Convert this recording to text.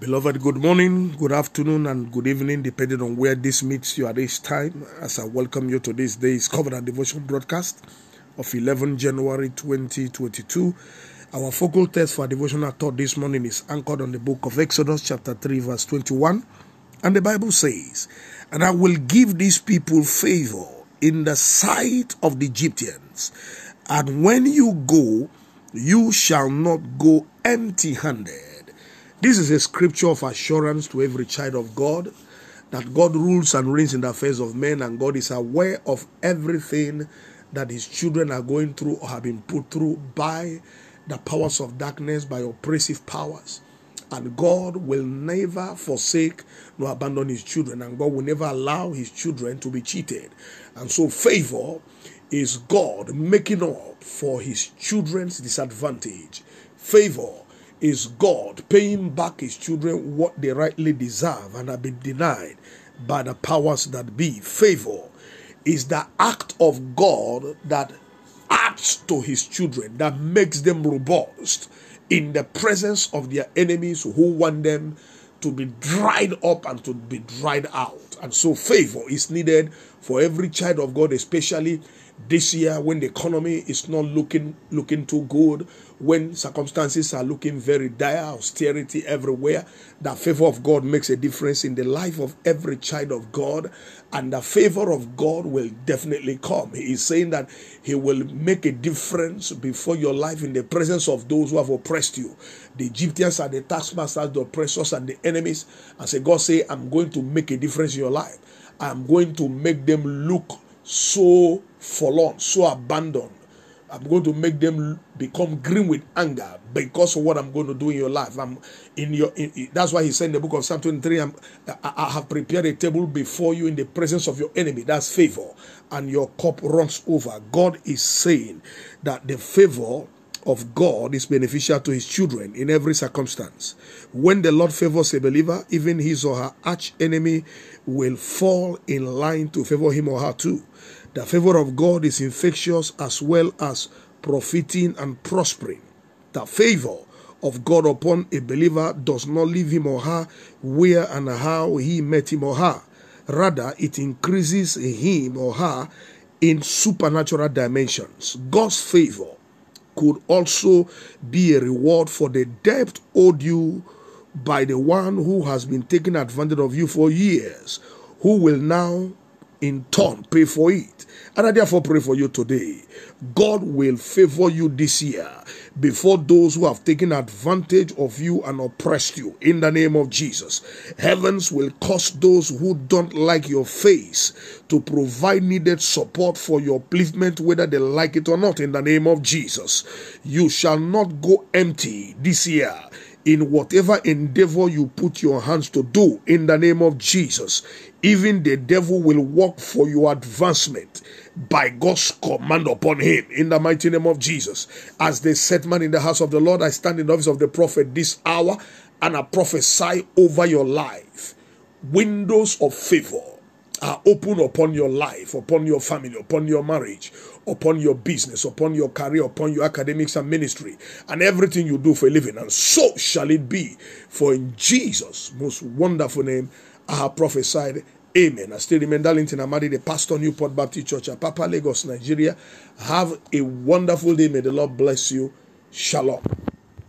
Beloved, good morning, good afternoon, and good evening, depending on where this meets you at this time. As I welcome you to this day's Covenant Devotion broadcast of 11 January 2022. Our focal text for devotional thought this morning is anchored on the book of Exodus, chapter 3, verse 21. And the Bible says, And I will give these people favor in the sight of the Egyptians. And when you go, you shall not go empty handed. This is a scripture of assurance to every child of God that God rules and reigns in the affairs of men, and God is aware of everything that His children are going through or have been put through by the powers of darkness, by oppressive powers. And God will never forsake nor abandon His children, and God will never allow His children to be cheated. And so, favor is God making up for His children's disadvantage. Favor is God paying back his children what they rightly deserve and have been denied by the powers that be. Favor is the act of God that adds to his children, that makes them robust in the presence of their enemies who want them to be dried up and to be dried out. And so, favor is needed for every child of God, especially this year when the economy is not looking looking too good when circumstances are looking very dire austerity everywhere the favor of god makes a difference in the life of every child of god and the favor of god will definitely come. He is saying that he will make a difference before your life in the presence of those who have oppressed you. The egyptians are the taskmasters the oppressors and the enemies and say god say i'm going to make a difference in your life i'm going to make them look so forlorn, so abandoned. I'm going to make them become green with anger because of what I'm going to do in your life. I'm in your. In, that's why he said in the book of Psalm 23, I'm, I have prepared a table before you in the presence of your enemy. That's favor, and your cup runs over. God is saying that the favor of God is beneficial to his children in every circumstance. When the Lord favors a believer, even his or her arch enemy will fall in line to favor him or her too. The favor of God is infectious as well as profiting and prospering. The favor of God upon a believer does not leave him or her where and how he met him or her. Rather, it increases him or her in supernatural dimensions. God's favor could also be a reward for the debt owed you by the one who has been taking advantage of you for years, who will now in turn pay for it. And I therefore pray for you today. God will favor you this year before those who have taken advantage of you and oppressed you in the name of Jesus. Heavens will cause those who don't like your face to provide needed support for your upliftment, whether they like it or not, in the name of Jesus. You shall not go empty this year in whatever endeavor you put your hands to do in the name of Jesus. Even the devil will work for your advancement by God's command upon him in the mighty name of Jesus. As the set man in the house of the Lord, I stand in the office of the prophet this hour and I prophesy over your life. Windows of favor are open upon your life, upon your family, upon your marriage, upon your business, upon your career, upon your academics and ministry, and everything you do for a living. And so shall it be. For in Jesus' most wonderful name, I have prophesied. Amen. I still remain Darlington Amadi, the pastor, Newport Baptist Church, at Papa Lagos, Nigeria. Have a wonderful day. May the Lord bless you. Shalom.